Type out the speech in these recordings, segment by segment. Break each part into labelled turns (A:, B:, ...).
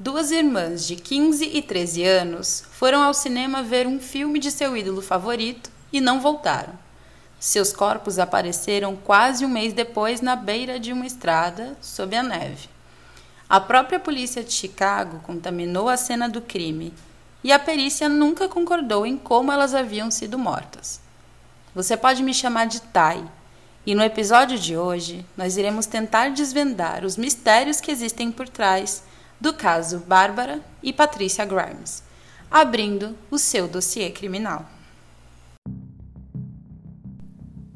A: Duas irmãs de 15 e 13 anos foram ao cinema ver um filme de seu ídolo favorito e não voltaram. Seus corpos apareceram quase um mês depois na beira de uma estrada, sob a neve. A própria polícia de Chicago contaminou a cena do crime e a perícia nunca concordou em como elas haviam sido mortas. Você pode me chamar de Tai, e no episódio de hoje nós iremos tentar desvendar os mistérios que existem por trás do caso Bárbara e Patrícia Grimes, abrindo o seu dossiê criminal.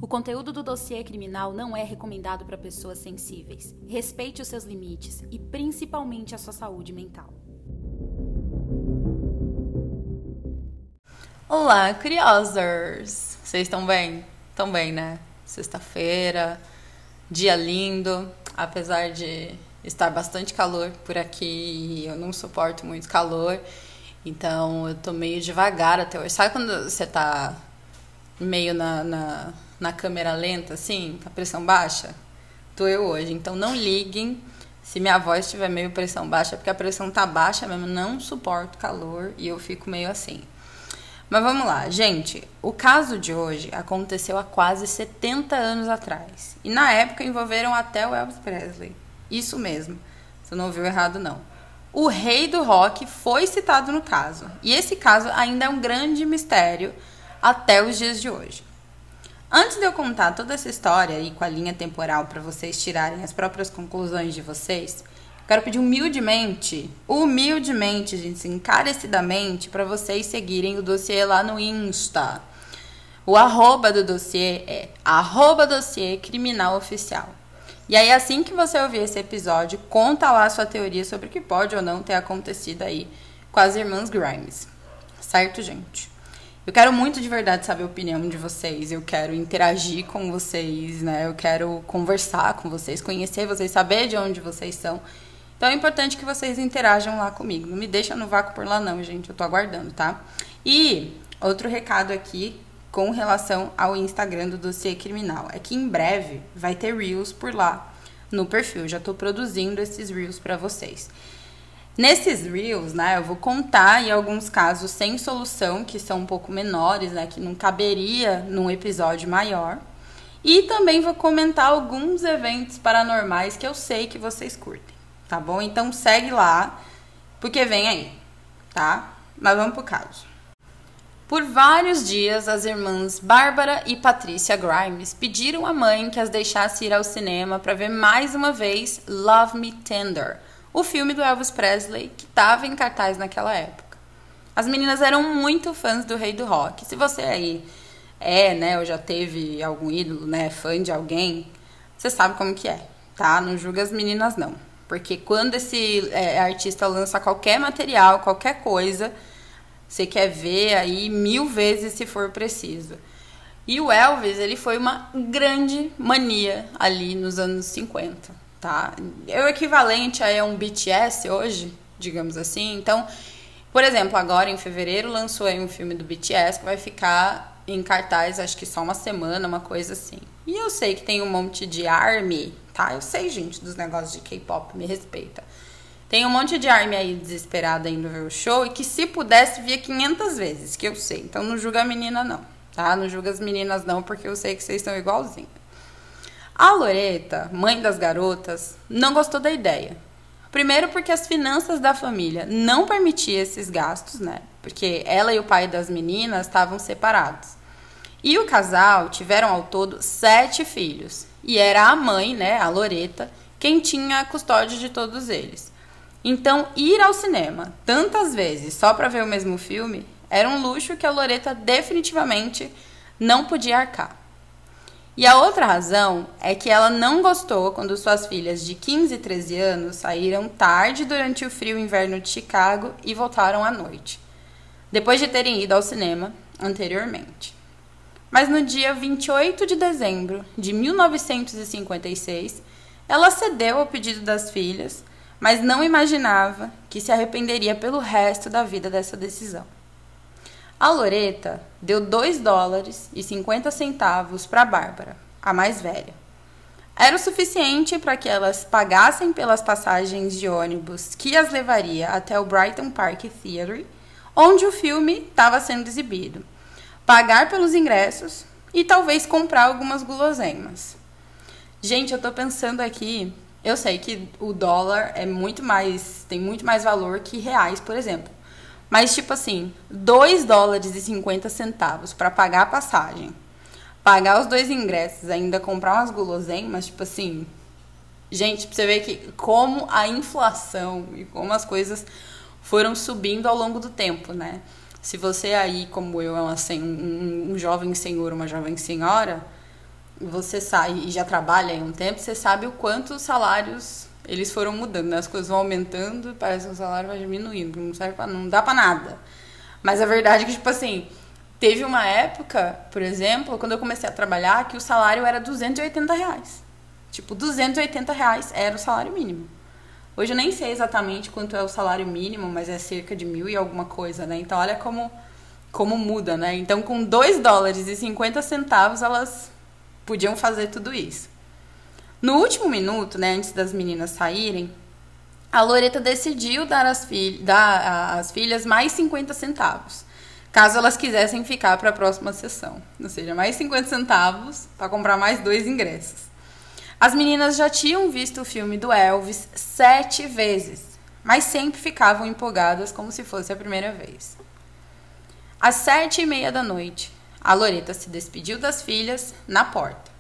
A: O conteúdo do dossiê criminal não é recomendado para pessoas sensíveis. Respeite os seus limites e principalmente a sua saúde mental. Olá, curiosos! Vocês estão bem? Estão bem, né? Sexta-feira, dia lindo, apesar de estar bastante calor por aqui eu não suporto muito calor, então eu tô meio devagar até hoje. Sabe quando você tá meio na, na, na câmera lenta, assim, a pressão baixa? Tô eu hoje, então não liguem se minha voz tiver meio pressão baixa, porque a pressão tá baixa mesmo, não suporto calor e eu fico meio assim. Mas vamos lá, gente. O caso de hoje aconteceu há quase 70 anos atrás. E na época envolveram até o Elvis Presley. Isso mesmo. Você não ouviu errado, não. O rei do rock foi citado no caso. E esse caso ainda é um grande mistério até os dias de hoje. Antes de eu contar toda essa história e com a linha temporal para vocês tirarem as próprias conclusões de vocês, Quero pedir humildemente, humildemente, gente, encarecidamente, para vocês seguirem o dossiê lá no Insta. O arroba do dossiê é arroba dossiê criminal oficial. E aí, assim que você ouvir esse episódio, conta lá a sua teoria sobre o que pode ou não ter acontecido aí com as irmãs Grimes. Certo, gente? Eu quero muito de verdade saber a opinião de vocês. Eu quero interagir com vocês, né? Eu quero conversar com vocês, conhecer vocês, saber de onde vocês são. Então é importante que vocês interajam lá comigo. Não me deixa no vácuo por lá não, gente. Eu tô aguardando, tá? E outro recado aqui com relação ao Instagram do Dossiê Criminal é que em breve vai ter Reels por lá no perfil. Já tô produzindo esses Reels para vocês. Nesses Reels, né, eu vou contar em alguns casos sem solução, que são um pouco menores, né, que não caberia num episódio maior. E também vou comentar alguns eventos paranormais que eu sei que vocês curtem tá bom? Então segue lá, porque vem aí, tá? Mas vamos pro caso. Por vários dias, as irmãs Bárbara e Patrícia Grimes pediram à mãe que as deixasse ir ao cinema para ver mais uma vez Love Me Tender, o filme do Elvis Presley que estava em cartaz naquela época. As meninas eram muito fãs do rei do rock. Se você aí é, né, ou já teve algum ídolo, né, fã de alguém, você sabe como que é, tá? Não julga as meninas não. Porque quando esse é, artista lança qualquer material, qualquer coisa, você quer ver aí mil vezes se for preciso. E o Elvis, ele foi uma grande mania ali nos anos 50, tá? É o equivalente a um BTS hoje, digamos assim. Então, por exemplo, agora em fevereiro lançou aí um filme do BTS que vai ficar em cartaz, acho que só uma semana, uma coisa assim. E eu sei que tem um monte de ARMY, tá? Eu sei, gente, dos negócios de K-pop, me respeita. Tem um monte de ARMY aí desesperada indo ver o show e que se pudesse via 500 vezes, que eu sei. Então não julga a menina não, tá? Não julga as meninas não, porque eu sei que vocês estão igualzinhas. A Loreta, mãe das garotas, não gostou da ideia. Primeiro porque as finanças da família não permitiam esses gastos, né? Porque ela e o pai das meninas estavam separados. E o casal tiveram ao todo sete filhos. E era a mãe, né, a Loreta, quem tinha a custódia de todos eles. Então, ir ao cinema tantas vezes só para ver o mesmo filme era um luxo que a Loreta definitivamente não podia arcar. E a outra razão é que ela não gostou quando suas filhas de 15 e 13 anos saíram tarde durante o frio inverno de Chicago e voltaram à noite, depois de terem ido ao cinema anteriormente. Mas no dia 28 de dezembro de 1956, ela cedeu ao pedido das filhas, mas não imaginava que se arrependeria pelo resto da vida dessa decisão. A Loreta deu 2 dólares e 50 centavos para Bárbara, a mais velha. era o suficiente para que elas pagassem pelas passagens de ônibus que as levaria até o Brighton Park Theatre, onde o filme estava sendo exibido, pagar pelos ingressos e talvez comprar algumas guloseimas. Gente, eu tô pensando aqui, eu sei que o dólar é muito mais, tem muito mais valor que reais, por exemplo. Mas tipo assim, 2 dólares e 50 centavos para pagar a passagem pagar os dois ingressos, ainda comprar umas guloseimas, tipo assim. Gente, pra você ver que como a inflação e como as coisas foram subindo ao longo do tempo, né? Se você aí, como eu, é uma, um, um jovem senhor, uma jovem senhora, você sai e já trabalha aí um tempo, você sabe o quanto os salários eles foram mudando, né? As coisas vão aumentando, parece que o salário vai diminuindo, não serve para não dá para nada. Mas a verdade é que tipo assim, Teve uma época, por exemplo, quando eu comecei a trabalhar, que o salário era 280 reais. Tipo, 280 reais era o salário mínimo. Hoje eu nem sei exatamente quanto é o salário mínimo, mas é cerca de mil e alguma coisa, né? Então olha como, como muda, né? Então com 2 dólares e 50 centavos elas podiam fazer tudo isso. No último minuto, né, antes das meninas saírem, a Loreta decidiu dar às, fil dar às filhas mais 50 centavos caso elas quisessem ficar para a próxima sessão. Ou seja, mais 50 centavos para comprar mais dois ingressos. As meninas já tinham visto o filme do Elvis sete vezes, mas sempre ficavam empolgadas como se fosse a primeira vez. Às sete e meia da noite, a Loreta se despediu das filhas na porta.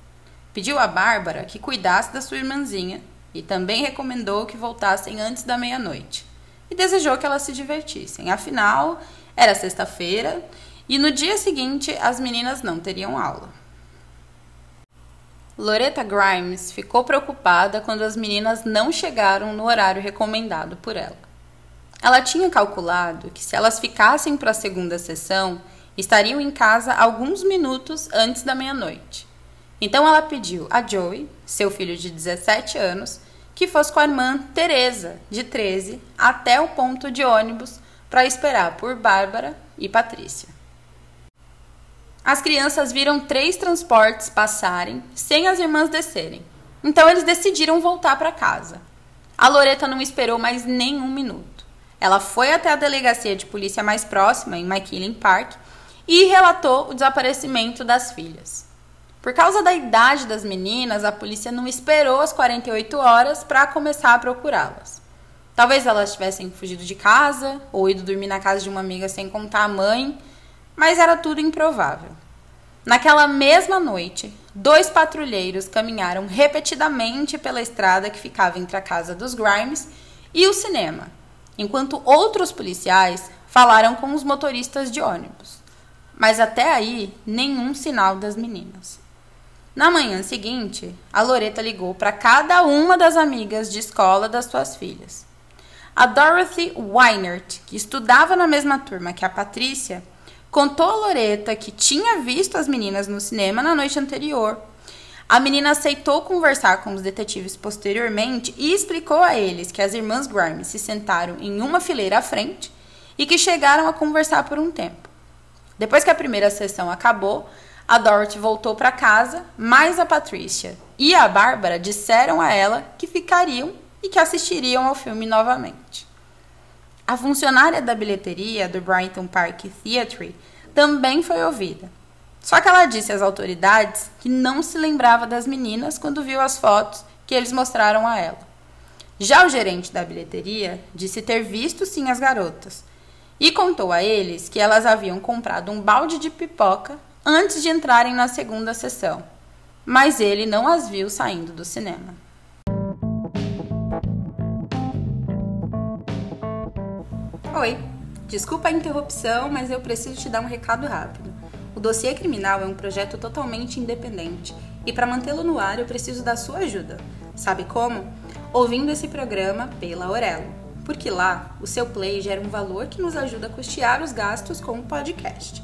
A: Pediu a Bárbara que cuidasse da sua irmãzinha e também recomendou que voltassem antes da meia-noite. E desejou que elas se divertissem. Afinal, era sexta-feira e no dia seguinte as meninas não teriam aula. Loretta Grimes ficou preocupada quando as meninas não chegaram no horário recomendado por ela. Ela tinha calculado que se elas ficassem para a segunda sessão, estariam em casa alguns minutos antes da meia-noite. Então ela pediu a Joey, seu filho de 17 anos, que fosse com a irmã Teresa, de 13, até o ponto de ônibus para esperar por Bárbara e Patrícia. As crianças viram três transportes passarem sem as irmãs descerem. Então eles decidiram voltar para casa. A Loreta não esperou mais nenhum minuto. Ela foi até a delegacia de polícia mais próxima, em McKinley Park, e relatou o desaparecimento das filhas. Por causa da idade das meninas, a polícia não esperou as 48 horas para começar a procurá-las. Talvez elas tivessem fugido de casa ou ido dormir na casa de uma amiga sem contar a mãe, mas era tudo improvável. Naquela mesma noite, dois patrulheiros caminharam repetidamente pela estrada que ficava entre a casa dos Grimes e o cinema, enquanto outros policiais falaram com os motoristas de ônibus. Mas até aí, nenhum sinal das meninas. Na manhã seguinte, a Loreta ligou para cada uma das amigas de escola das suas filhas. A Dorothy Weinert, que estudava na mesma turma que a Patrícia, contou a Loreta que tinha visto as meninas no cinema na noite anterior. A menina aceitou conversar com os detetives posteriormente e explicou a eles que as irmãs Grimes se sentaram em uma fileira à frente e que chegaram a conversar por um tempo. Depois que a primeira sessão acabou, a Dorothy voltou para casa, mas a Patrícia e a Bárbara disseram a ela que ficariam e que assistiriam ao filme novamente. A funcionária da bilheteria do Brighton Park Theatre também foi ouvida. Só que ela disse às autoridades que não se lembrava das meninas quando viu as fotos que eles mostraram a ela. Já o gerente da bilheteria disse ter visto sim as garotas e contou a eles que elas haviam comprado um balde de pipoca antes de entrarem na segunda sessão, mas ele não as viu saindo do cinema. Oi, desculpa a interrupção, mas eu preciso te dar um recado rápido. O dossiê criminal é um projeto totalmente independente e para mantê-lo no ar eu preciso da sua ajuda. Sabe como? Ouvindo esse programa pela Aurelo, porque lá o seu play gera um valor que nos ajuda a custear os gastos com o podcast.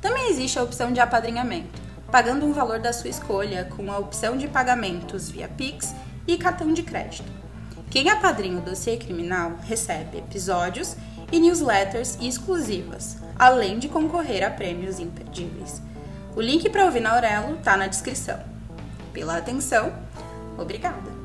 A: Também existe a opção de apadrinhamento, pagando um valor da sua escolha com a opção de pagamentos via Pix e cartão de crédito. Quem apadrinha o dossiê criminal recebe episódios e newsletters exclusivas, além de concorrer a prêmios imperdíveis. O link para ouvir na Aurelo está na descrição. Pela atenção, Obrigada.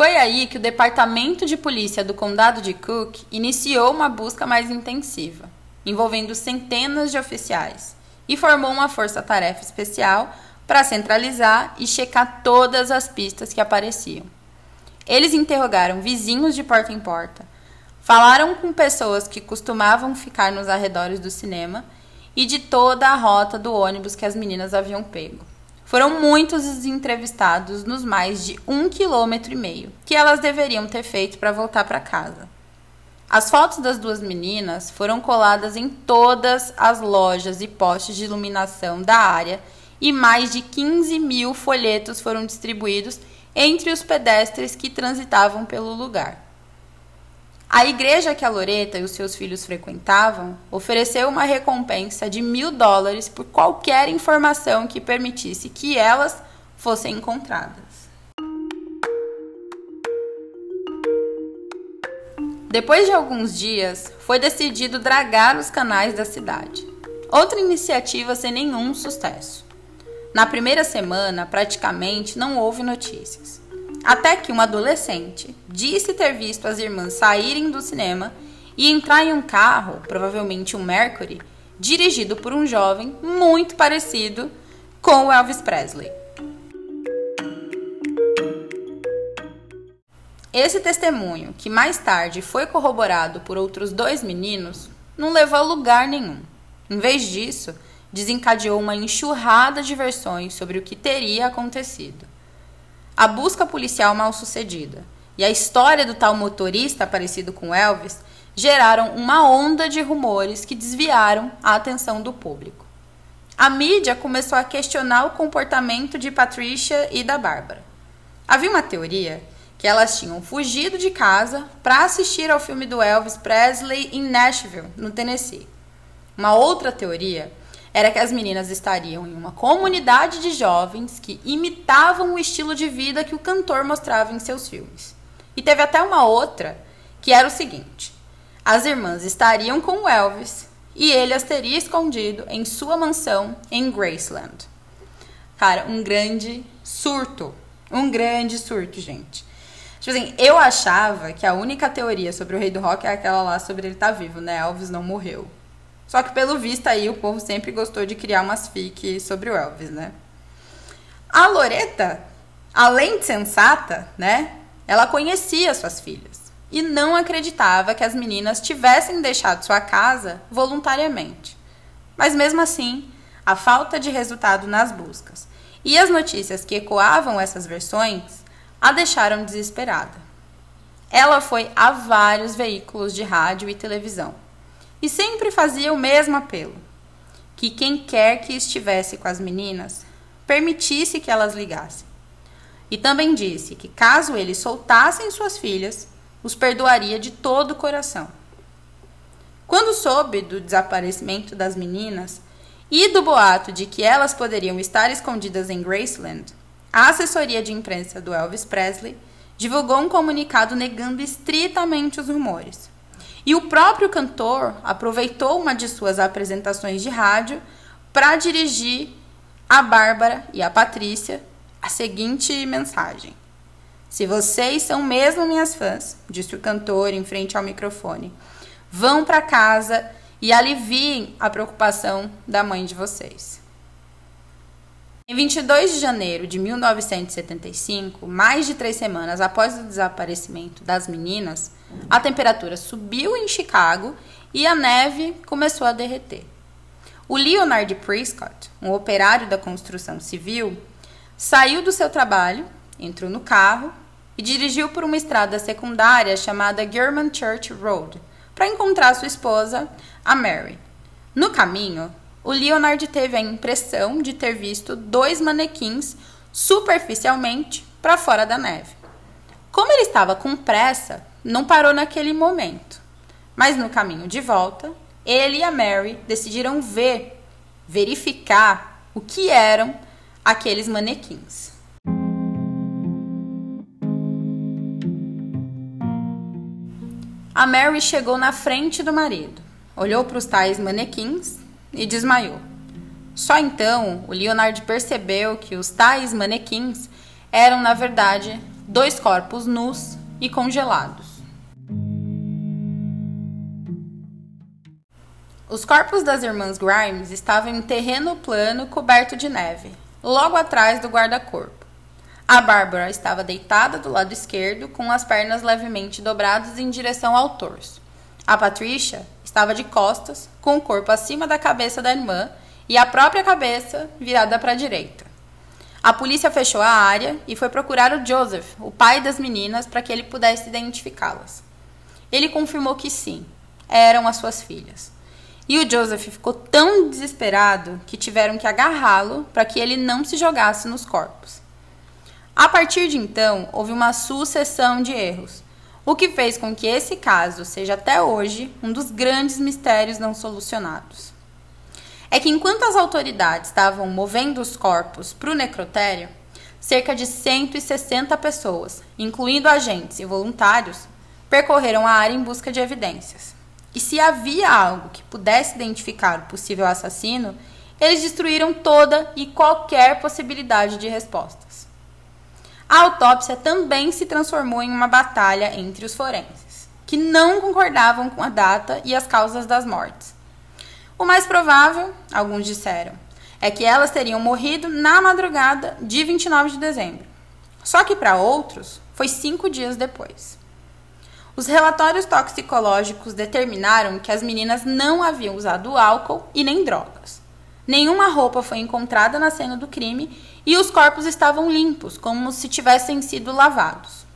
A: Foi aí que o Departamento de Polícia do Condado de Cook iniciou uma busca mais intensiva, envolvendo centenas de oficiais, e formou uma força-tarefa especial para centralizar e checar todas as pistas que apareciam. Eles interrogaram vizinhos de porta em porta, falaram com pessoas que costumavam ficar nos arredores do cinema e de toda a rota do ônibus que as meninas haviam pego. Foram muitos os entrevistados nos mais de um quilômetro e meio que elas deveriam ter feito para voltar para casa. As fotos das duas meninas foram coladas em todas as lojas e postes de iluminação da área e mais de 15 mil folhetos foram distribuídos entre os pedestres que transitavam pelo lugar. A igreja que a Loreta e os seus filhos frequentavam ofereceu uma recompensa de mil dólares por qualquer informação que permitisse que elas fossem encontradas. Depois de alguns dias, foi decidido dragar os canais da cidade. Outra iniciativa sem nenhum sucesso. Na primeira semana, praticamente não houve notícias. Até que um adolescente disse ter visto as irmãs saírem do cinema e entrar em um carro, provavelmente um Mercury, dirigido por um jovem muito parecido com o Elvis Presley. Esse testemunho, que mais tarde foi corroborado por outros dois meninos, não levou a lugar nenhum. Em vez disso, desencadeou uma enxurrada de versões sobre o que teria acontecido a busca policial mal sucedida e a história do tal motorista parecido com Elvis geraram uma onda de rumores que desviaram a atenção do público. A mídia começou a questionar o comportamento de Patricia e da Bárbara. Havia uma teoria que elas tinham fugido de casa para assistir ao filme do Elvis Presley em Nashville, no Tennessee. Uma outra teoria era que as meninas estariam em uma comunidade de jovens que imitavam o estilo de vida que o cantor mostrava em seus filmes. E teve até uma outra, que era o seguinte: as irmãs estariam com o Elvis e ele as teria escondido em sua mansão em Graceland. Cara, um grande surto. Um grande surto, gente. Tipo assim, eu achava que a única teoria sobre o rei do rock é aquela lá sobre ele estar tá vivo, né? Elvis não morreu. Só que pelo visto aí o povo sempre gostou de criar umas fic sobre o Elvis, né? A Loreta, além de sensata, né? Ela conhecia suas filhas e não acreditava que as meninas tivessem deixado sua casa voluntariamente. Mas mesmo assim, a falta de resultado nas buscas e as notícias que ecoavam essas versões a deixaram desesperada. Ela foi a vários veículos de rádio e televisão e sempre fazia o mesmo apelo: que quem quer que estivesse com as meninas permitisse que elas ligassem. E também disse que caso eles soltassem suas filhas, os perdoaria de todo o coração. Quando soube do desaparecimento das meninas e do boato de que elas poderiam estar escondidas em Graceland, a assessoria de imprensa do Elvis Presley divulgou um comunicado negando estritamente os rumores. E o próprio cantor aproveitou uma de suas apresentações de rádio para dirigir a Bárbara e a Patrícia a seguinte mensagem: Se vocês são mesmo minhas fãs, disse o cantor em frente ao microfone, vão para casa e aliviem a preocupação da mãe de vocês. Em 22 de janeiro de 1975, mais de três semanas após o desaparecimento das meninas, a temperatura subiu em Chicago e a neve começou a derreter. O Leonard Prescott, um operário da construção civil, saiu do seu trabalho, entrou no carro e dirigiu por uma estrada secundária chamada German Church Road para encontrar sua esposa, a Mary. No caminho, o Leonard teve a impressão de ter visto dois manequins superficialmente para fora da neve. Como ele estava com pressa, não parou naquele momento. Mas no caminho de volta, ele e a Mary decidiram ver, verificar o que eram aqueles manequins. A Mary chegou na frente do marido, olhou para os tais manequins e desmaiou. Só então o Leonard percebeu que os tais manequins eram, na verdade, dois corpos nus e congelados. Os corpos das irmãs Grimes estavam em terreno plano coberto de neve, logo atrás do guarda-corpo. A Bárbara estava deitada do lado esquerdo, com as pernas levemente dobradas em direção ao torso. A Patricia estava de costas, com o corpo acima da cabeça da irmã e a própria cabeça virada para a direita. A polícia fechou a área e foi procurar o Joseph, o pai das meninas, para que ele pudesse identificá-las. Ele confirmou que sim, eram as suas filhas. E o Joseph ficou tão desesperado que tiveram que agarrá-lo para que ele não se jogasse nos corpos. A partir de então, houve uma sucessão de erros, o que fez com que esse caso seja até hoje um dos grandes mistérios não solucionados. É que enquanto as autoridades estavam movendo os corpos para o necrotério, cerca de 160 pessoas, incluindo agentes e voluntários, percorreram a área em busca de evidências. E se havia algo que pudesse identificar o possível assassino, eles destruíram toda e qualquer possibilidade de respostas. A autópsia também se transformou em uma batalha entre os forenses, que não concordavam com a data e as causas das mortes. O mais provável, alguns disseram, é que elas teriam morrido na madrugada de 29 de dezembro. Só que para outros, foi cinco dias depois. Os relatórios toxicológicos determinaram que as meninas não haviam usado álcool e nem drogas. Nenhuma roupa foi encontrada na cena do crime e os corpos estavam limpos, como se tivessem sido lavados.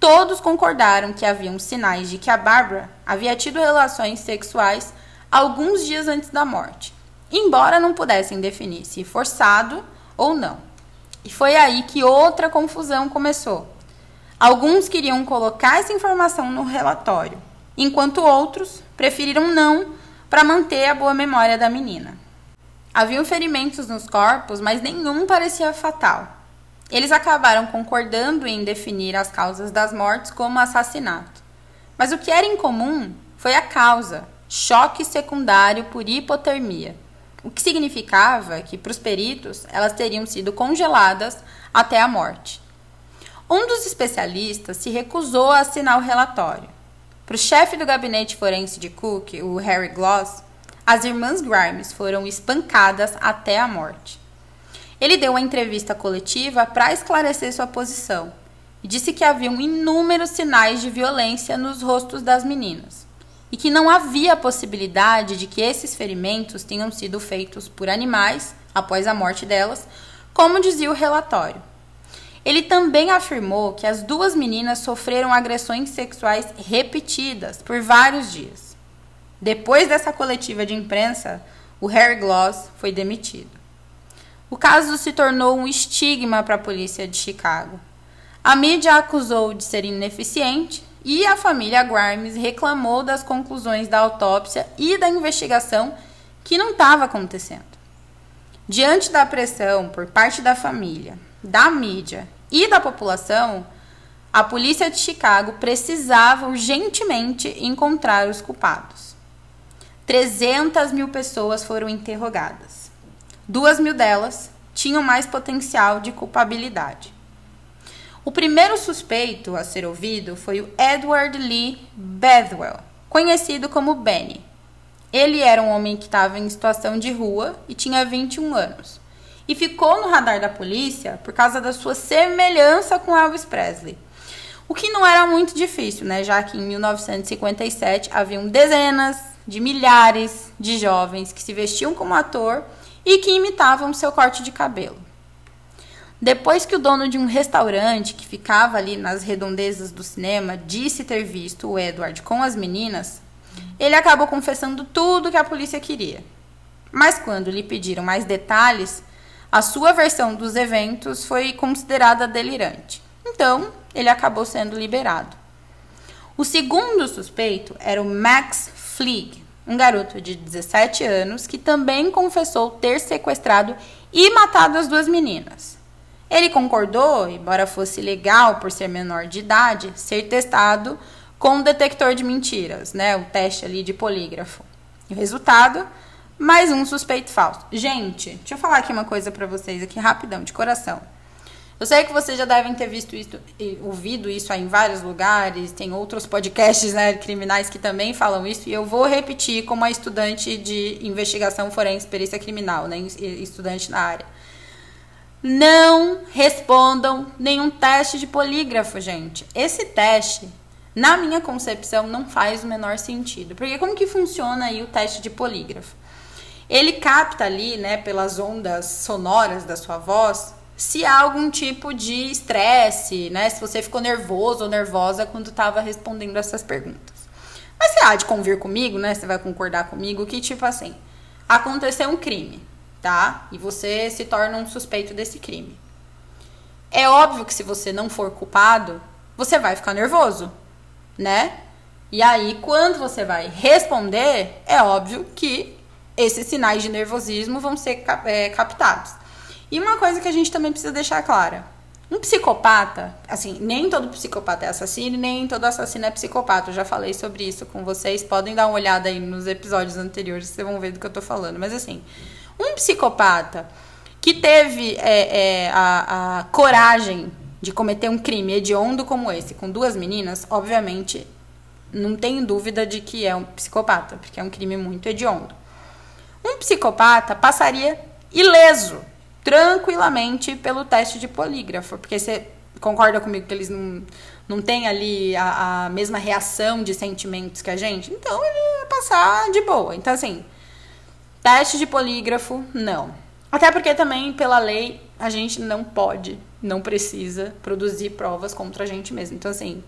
A: Todos concordaram que haviam sinais de que a Barbara havia tido relações sexuais alguns dias antes da morte, embora não pudessem definir se forçado ou não. E foi aí que outra confusão começou. Alguns queriam colocar essa informação no relatório, enquanto outros preferiram não para manter a boa memória da menina. Haviam ferimentos nos corpos, mas nenhum parecia fatal. Eles acabaram concordando em definir as causas das mortes como assassinato. Mas o que era incomum foi a causa, choque secundário por hipotermia, o que significava que, para os peritos, elas teriam sido congeladas até a morte. Um dos especialistas se recusou a assinar o relatório. Para o chefe do gabinete forense de Cook, o Harry Gloss, as irmãs Grimes foram espancadas até a morte. Ele deu uma entrevista coletiva para esclarecer sua posição e disse que haviam inúmeros sinais de violência nos rostos das meninas e que não havia possibilidade de que esses ferimentos tenham sido feitos por animais após a morte delas, como dizia o relatório. Ele também afirmou que as duas meninas sofreram agressões sexuais repetidas por vários dias. Depois dessa coletiva de imprensa, o Harry Gloss foi demitido. O caso se tornou um estigma para a polícia de Chicago. A mídia acusou de ser ineficiente e a família Grimes reclamou das conclusões da autópsia e da investigação que não estava acontecendo. Diante da pressão por parte da família, da mídia e da população, a polícia de Chicago precisava urgentemente encontrar os culpados. 300 mil pessoas foram interrogadas. Duas mil delas tinham mais potencial de culpabilidade. O primeiro suspeito a ser ouvido foi o Edward Lee Bedwell, conhecido como Benny. Ele era um homem que estava em situação de rua e tinha 21 anos e ficou no radar da polícia por causa da sua semelhança com Elvis Presley. O que não era muito difícil, né? Já que em 1957 haviam dezenas de milhares de jovens que se vestiam como ator e que imitavam seu corte de cabelo. Depois que o dono de um restaurante que ficava ali nas redondezas do cinema disse ter visto o Edward com as meninas, ele acabou confessando tudo que a polícia queria. Mas quando lhe pediram mais detalhes, a sua versão dos eventos foi considerada delirante. Então, ele acabou sendo liberado. O segundo suspeito era o Max Fleeg, um garoto de 17 anos que também confessou ter sequestrado e matado as duas meninas. Ele concordou, embora fosse legal por ser menor de idade, ser testado com um detector de mentiras, né, o teste ali de polígrafo. E o resultado mais um suspeito falso. Gente, deixa eu falar aqui uma coisa para vocês aqui rapidão, de coração. Eu sei que vocês já devem ter visto isso e ouvido isso em vários lugares, tem outros podcasts né, criminais que também falam isso, e eu vou repetir como a estudante de investigação forense, perícia criminal, né, estudante na área. Não respondam nenhum teste de polígrafo, gente. Esse teste, na minha concepção, não faz o menor sentido. Porque como que funciona aí o teste de polígrafo? Ele capta ali, né, pelas ondas sonoras da sua voz, se há algum tipo de estresse, né? Se você ficou nervoso ou nervosa quando estava respondendo essas perguntas. Mas você há de convir comigo, né? Você vai concordar comigo que, tipo assim, aconteceu um crime, tá? E você se torna um suspeito desse crime. É óbvio que se você não for culpado, você vai ficar nervoso, né? E aí, quando você vai responder, é óbvio que esses sinais de nervosismo vão ser é, captados. E uma coisa que a gente também precisa deixar clara: um psicopata, assim, nem todo psicopata é assassino, nem todo assassino é psicopata. Eu já falei sobre isso com vocês. Podem dar uma olhada aí nos episódios anteriores, vocês vão ver do que eu tô falando. Mas assim, um psicopata que teve é, é, a, a coragem de cometer um crime hediondo como esse, com duas meninas, obviamente, não tenho dúvida de que é um psicopata, porque é um crime muito hediondo. Um psicopata passaria ileso tranquilamente pelo teste de polígrafo, porque você concorda comigo que eles não, não têm ali a, a mesma reação de sentimentos que a gente? Então ele ia passar de boa. Então, assim, teste de polígrafo, não. Até porque também, pela lei, a gente não pode, não precisa produzir provas contra a gente mesmo. Então, assim,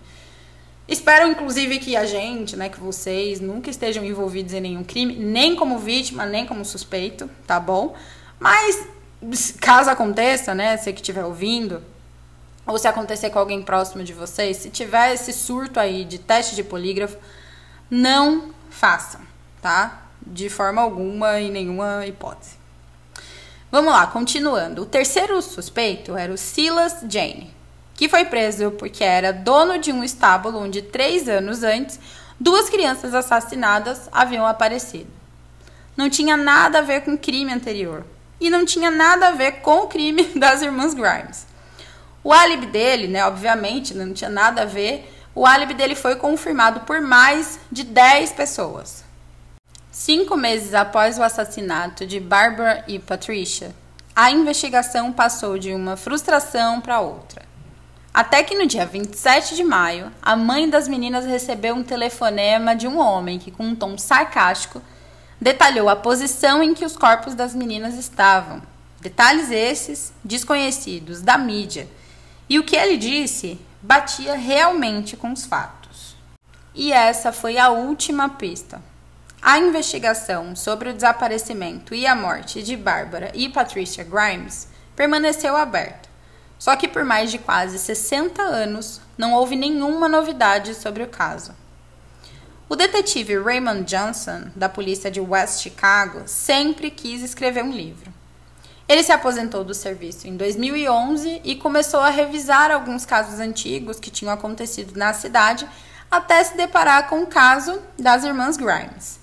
A: espero inclusive que a gente, né, que vocês nunca estejam envolvidos em nenhum crime, nem como vítima, nem como suspeito, tá bom? Mas caso aconteça, né, você que estiver ouvindo, ou se acontecer com alguém próximo de vocês, se tiver esse surto aí de teste de polígrafo, não façam, tá? De forma alguma e nenhuma hipótese. Vamos lá, continuando. O terceiro suspeito era o Silas Jane, que foi preso porque era dono de um estábulo onde três anos antes duas crianças assassinadas haviam aparecido. Não tinha nada a ver com crime anterior, e não tinha nada a ver com o crime das irmãs Grimes. O álibi dele, né, obviamente, não tinha nada a ver. O álibi dele foi confirmado por mais de 10 pessoas. Cinco meses após o assassinato de Barbara e Patricia, a investigação passou de uma frustração para outra. Até que no dia 27 de maio, a mãe das meninas recebeu um telefonema de um homem que, com um tom sarcástico, detalhou a posição em que os corpos das meninas estavam. Detalhes esses desconhecidos da mídia. E o que ele disse batia realmente com os fatos. E essa foi a última pista. A investigação sobre o desaparecimento e a morte de Barbara e Patricia Grimes permaneceu aberta. Só que por mais de quase 60 anos não houve nenhuma novidade sobre o caso. O detetive Raymond Johnson, da polícia de West Chicago, sempre quis escrever um livro. Ele se aposentou do serviço em 2011 e começou a revisar alguns casos antigos que tinham acontecido na cidade até se deparar com o caso das irmãs Grimes.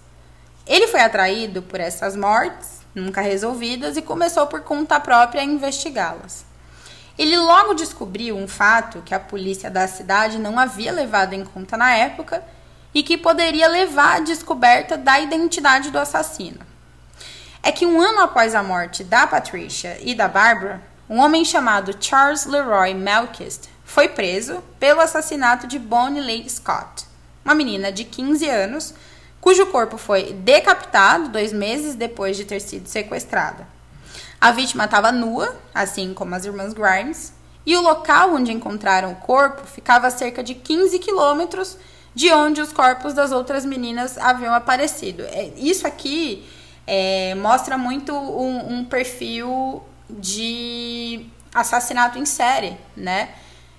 A: Ele foi atraído por essas mortes, nunca resolvidas, e começou por conta própria a investigá-las. Ele logo descobriu um fato que a polícia da cidade não havia levado em conta na época e que poderia levar à descoberta da identidade do assassino. É que um ano após a morte da Patricia e da Barbara, um homem chamado Charles Leroy Melkist foi preso pelo assassinato de Bonnie Lady Scott, uma menina de 15 anos cujo corpo foi decapitado dois meses depois de ter sido sequestrada. A vítima estava nua, assim como as irmãs Grimes, e o local onde encontraram o corpo ficava a cerca de 15 quilômetros de onde os corpos das outras meninas haviam aparecido. É, isso aqui é, mostra muito um, um, perfil de assassinato em série, né?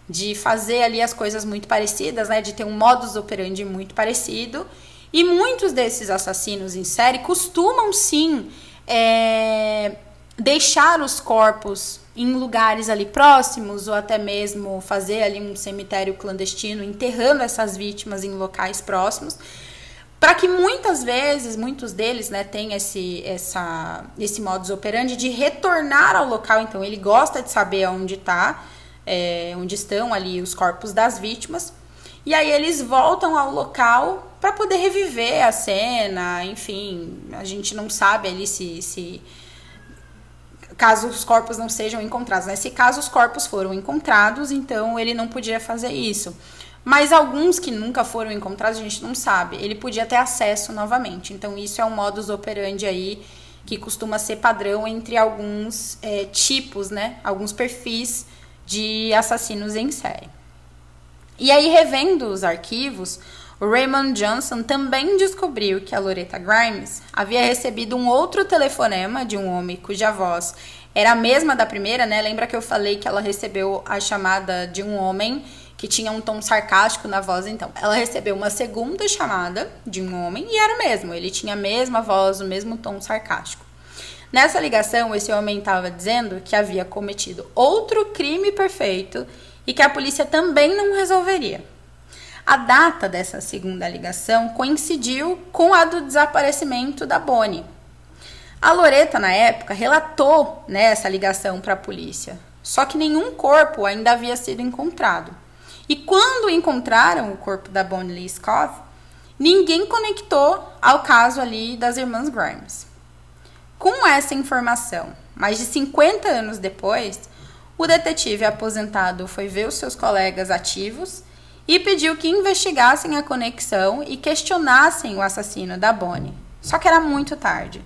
A: De fazer ali as coisas muito parecidas, né? De ter um modus operandi muito parecido. E muitos desses assassinos em série costumam sim é, deixar os corpos em lugares ali próximos ou até mesmo fazer ali um cemitério clandestino enterrando essas vítimas em locais próximos
B: para que muitas vezes, muitos deles, né, tenham esse, essa, esse modus operandi de retornar ao local. Então, ele gosta de saber onde está, é, onde estão ali os corpos das vítimas. E aí eles voltam ao local para poder reviver a cena, enfim, a gente não sabe ali se, se caso os corpos não sejam encontrados. Né? Se caso os corpos foram encontrados, então ele não podia fazer isso. Mas alguns que nunca foram encontrados, a gente não sabe. Ele podia ter acesso novamente. Então, isso é um modus operandi aí que costuma ser padrão entre alguns é, tipos, né? Alguns perfis de assassinos em série. E aí, revendo os arquivos, o Raymond Johnson também descobriu que a Loretta Grimes havia recebido um outro telefonema de um homem cuja voz era a mesma da primeira, né? Lembra que eu falei que ela recebeu a chamada de um homem que tinha um tom sarcástico na voz, então. Ela recebeu uma segunda chamada de um homem e era o mesmo, ele tinha a mesma voz, o mesmo tom sarcástico. Nessa ligação, esse homem estava dizendo que havia cometido outro crime perfeito e que a polícia também não resolveria. A data dessa segunda ligação coincidiu com a do desaparecimento da Bonnie. A Loreta, na época, relatou né, essa ligação para a polícia, só que nenhum corpo ainda havia sido encontrado. E quando encontraram o corpo da Bonnie Lee Scott, ninguém conectou ao caso ali das irmãs Grimes. Com essa informação, mais de 50 anos depois, o detetive aposentado foi ver os seus colegas ativos e pediu que investigassem a conexão e questionassem o assassino da Bonnie. Só que era muito tarde.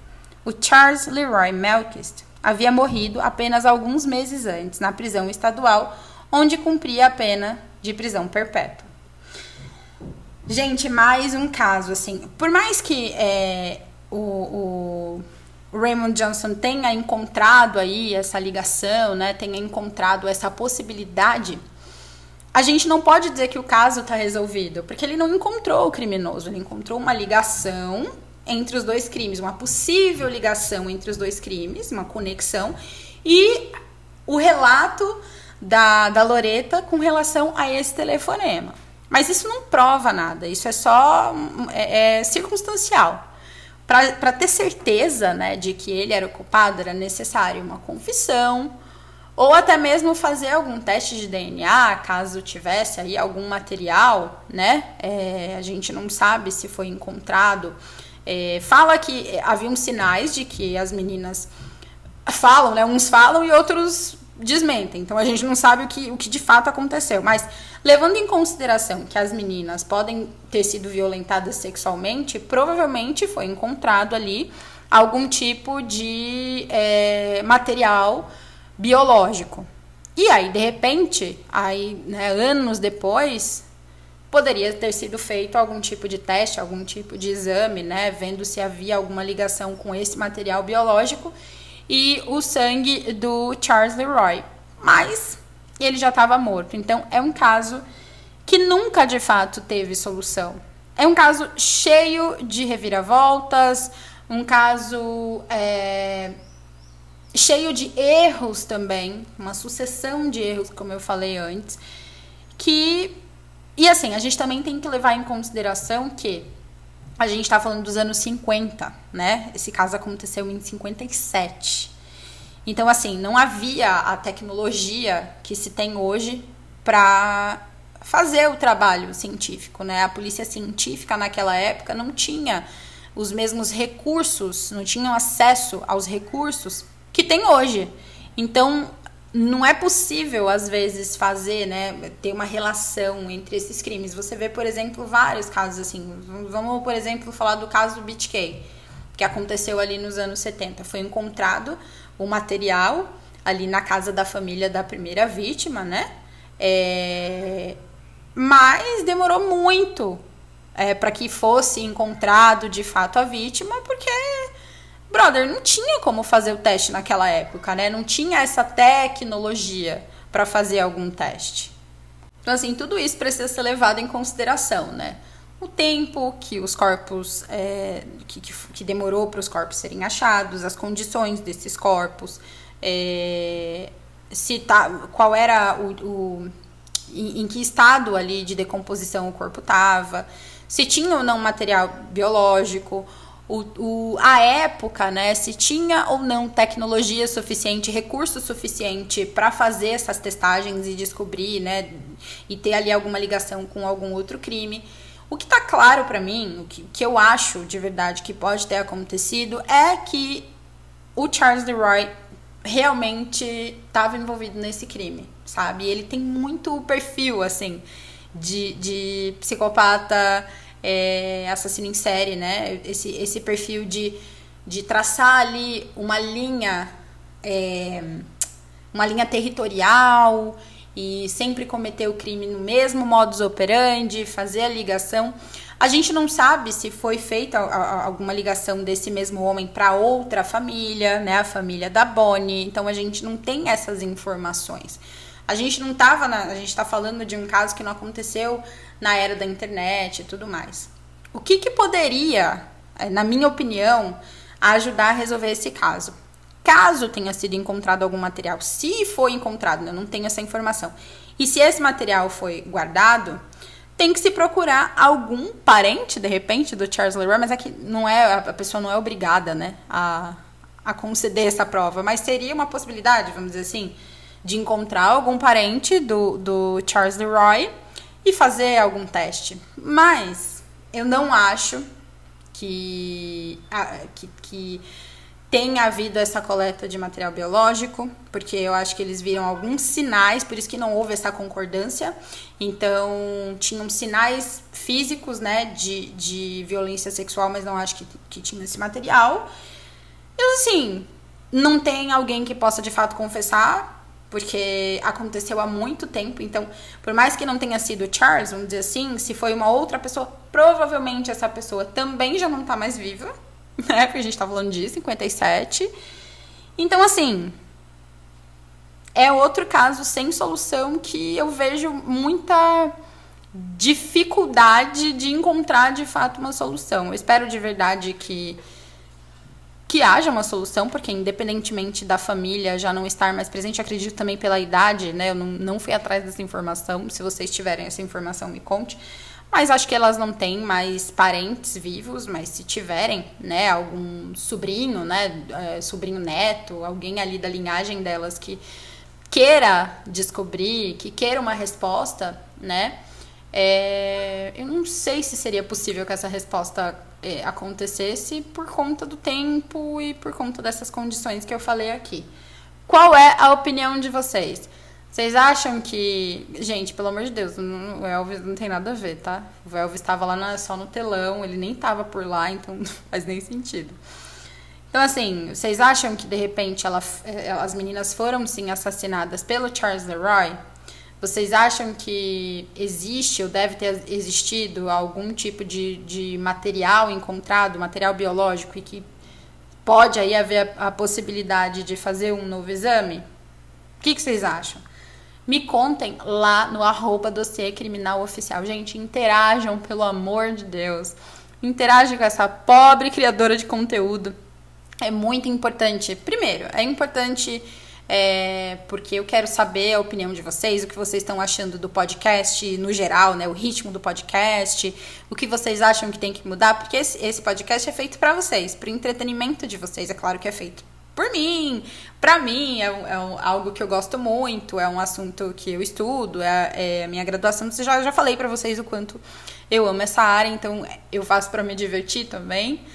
B: O Charles Leroy Melkist havia morrido apenas alguns meses antes na prisão estadual, onde cumpria a pena de prisão perpétua. Gente, mais um caso, assim. Por mais que é, o, o Raymond Johnson tenha encontrado aí essa ligação, né, tenha encontrado essa possibilidade, a gente não pode dizer que o caso está resolvido, porque ele não encontrou o criminoso, ele encontrou uma ligação entre os dois crimes, uma possível ligação entre os dois crimes, uma conexão, e o relato da, da Loreta com relação a esse telefonema. Mas isso não prova nada, isso é só é, é circunstancial. Para ter certeza né, de que ele era o culpado, era necessário uma confissão, ou até mesmo fazer algum teste de DNA, caso tivesse aí algum material, né? É, a gente não sabe se foi encontrado. É, fala que haviam sinais de que as meninas falam, né? Uns falam e outros desmentem. Então a gente não sabe o que, o que de fato aconteceu. Mas levando em consideração que as meninas podem ter sido violentadas sexualmente, provavelmente foi encontrado ali algum tipo de é, material biológico. E aí, de repente, aí, né, anos depois, poderia ter sido feito algum tipo de teste, algum tipo de exame, né, vendo se havia alguma ligação com esse material biológico e o sangue do Charles Leroy. Mas ele já estava morto. Então é um caso que nunca de fato teve solução. É um caso cheio de reviravoltas, um caso é, cheio de erros também, uma sucessão de erros, como eu falei antes, que e assim, a gente também tem que levar em consideração que a gente está falando dos anos 50, né? Esse caso aconteceu em 57. Então, assim, não havia a tecnologia que se tem hoje para fazer o trabalho científico, né? A polícia científica naquela época não tinha os mesmos recursos, não tinham acesso aos recursos que tem hoje. Então, não é possível, às vezes, fazer, né, ter uma relação entre esses crimes. Você vê, por exemplo, vários casos assim. Vamos, por exemplo, falar do caso do BitK, que aconteceu ali nos anos 70. Foi encontrado o material ali na casa da família da primeira vítima, né? É... Mas demorou muito é, para que fosse encontrado de fato a vítima, porque brother, não tinha como fazer o teste naquela época, né? Não tinha essa tecnologia para fazer algum teste. Então, assim, tudo isso precisa ser levado em consideração, né? O tempo que os corpos, é, que, que, que, demorou para os corpos serem achados, as condições desses corpos, é, se tá, qual era o, o em, em que estado ali de decomposição o corpo estava, se tinha ou não material biológico, o, o, a época, né, se tinha ou não tecnologia suficiente, recurso suficiente para fazer essas testagens e descobrir, né, e ter ali alguma ligação com algum outro crime. O que está claro para mim, o que, que eu acho de verdade que pode ter acontecido, é que o Charles Leroy realmente estava envolvido nesse crime, sabe? Ele tem muito perfil, assim, de, de psicopata é, assassino em série, né? Esse, esse perfil de, de traçar ali uma linha, é, uma linha territorial e sempre cometer o crime no mesmo modus operandi, fazer a ligação. A gente não sabe se foi feita alguma ligação desse mesmo homem para outra família, né? A família da Bonnie. Então a gente não tem essas informações. A gente não tava na, a gente está falando de um caso que não aconteceu na era da internet e tudo mais. O que, que poderia, eh, na minha opinião, ajudar a resolver esse caso? Caso tenha sido encontrado algum material, se foi encontrado, eu não tenho essa informação, e se esse material foi guardado, tem que se procurar algum parente, de repente, do Charles Leroy, mas é não é, a pessoa não é obrigada, né, a, a conceder essa prova, mas seria uma possibilidade, vamos dizer assim, de encontrar algum parente do, do Charles Leroy e fazer algum teste. Mas eu não acho que, que, que tenha havido essa coleta de material biológico, porque eu acho que eles viram alguns sinais, por isso que não houve essa concordância. Então, tinham sinais físicos, né, de, de violência sexual, mas não acho que, que tinha esse material. E assim, não tem alguém que possa de fato confessar, porque aconteceu há muito tempo. Então, por mais que não tenha sido Charles, vamos dizer assim, se foi uma outra pessoa, provavelmente essa pessoa também já não tá mais viva, né? Porque a gente tá falando de 57. Então, assim, é outro caso sem solução que eu vejo muita dificuldade de encontrar de fato uma solução. Eu espero de verdade que que haja uma solução, porque independentemente da família já não estar mais presente, acredito também pela idade, né? Eu não, não fui atrás dessa informação. Se vocês tiverem essa informação, me conte. Mas acho que elas não têm mais parentes vivos, mas se tiverem, né, algum sobrinho, né, é, sobrinho neto, alguém ali da linhagem delas que queira descobrir, que queira uma resposta, né, é, eu não sei se seria possível que essa resposta é, acontecesse por conta do tempo e por conta dessas condições que eu falei aqui. Qual é a opinião de vocês? Vocês acham que. Gente, pelo amor de Deus, o Elvis não tem nada a ver, tá? O Elvis estava lá na, só no telão, ele nem estava por lá, então não faz nem sentido. Então, assim, vocês acham que de repente ela, é, as meninas foram sim assassinadas pelo Charles Leroy? Vocês acham que existe ou deve ter existido algum tipo de, de material encontrado, material biológico, e que pode aí haver a, a possibilidade de fazer um novo exame? O que, que vocês acham? Me contem lá no arroba dossiê criminal oficial. Gente, interajam, pelo amor de Deus. Interajam com essa pobre criadora de conteúdo. É muito importante. Primeiro, é importante é, porque eu quero saber a opinião de vocês, o que vocês estão achando do podcast no geral, né? O ritmo do podcast, o que vocês acham que tem que mudar, porque esse, esse podcast é feito para vocês, para o entretenimento de vocês, é claro que é feito por mim, para mim é, é algo que eu gosto muito, é um assunto que eu estudo, é, é a minha graduação, eu já, já falei para vocês o quanto eu amo essa área, então eu faço para me divertir também,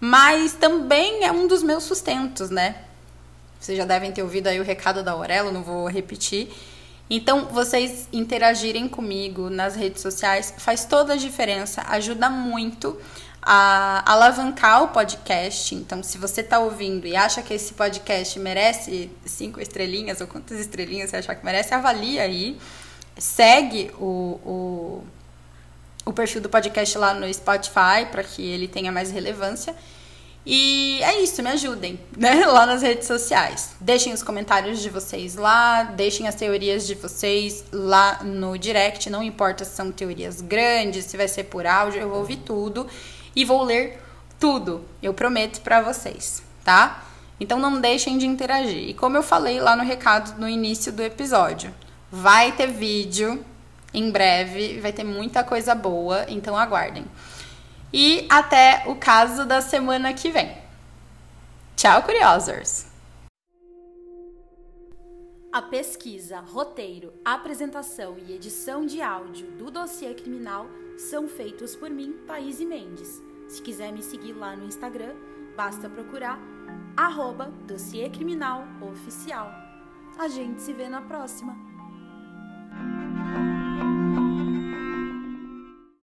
B: mas também é um dos meus sustentos, né? Vocês já devem ter ouvido aí o recado da Aurelo, não vou repetir. Então, vocês interagirem comigo nas redes sociais faz toda a diferença, ajuda muito a alavancar o podcast. Então, se você está ouvindo e acha que esse podcast merece cinco estrelinhas ou quantas estrelinhas você achar que merece, avalie aí. Segue o, o, o perfil do podcast lá no Spotify para que ele tenha mais relevância. E é isso, me ajudem, né? Lá nas redes sociais. Deixem os comentários de vocês lá, deixem as teorias de vocês lá no direct. Não importa se são teorias grandes, se vai ser por áudio, eu vou ouvir tudo e vou ler tudo. Eu prometo para vocês, tá? Então não deixem de interagir. E como eu falei lá no recado no início do episódio, vai ter vídeo
A: em breve, vai ter muita coisa boa, então aguardem. E até o caso da semana que vem. Tchau, curiosos!
B: A pesquisa, roteiro, apresentação e edição de áudio do dossiê criminal são feitos por mim, Thaís Mendes. Se quiser me seguir lá no Instagram, basta procurar arroba dossiê criminal oficial. A gente se vê na próxima.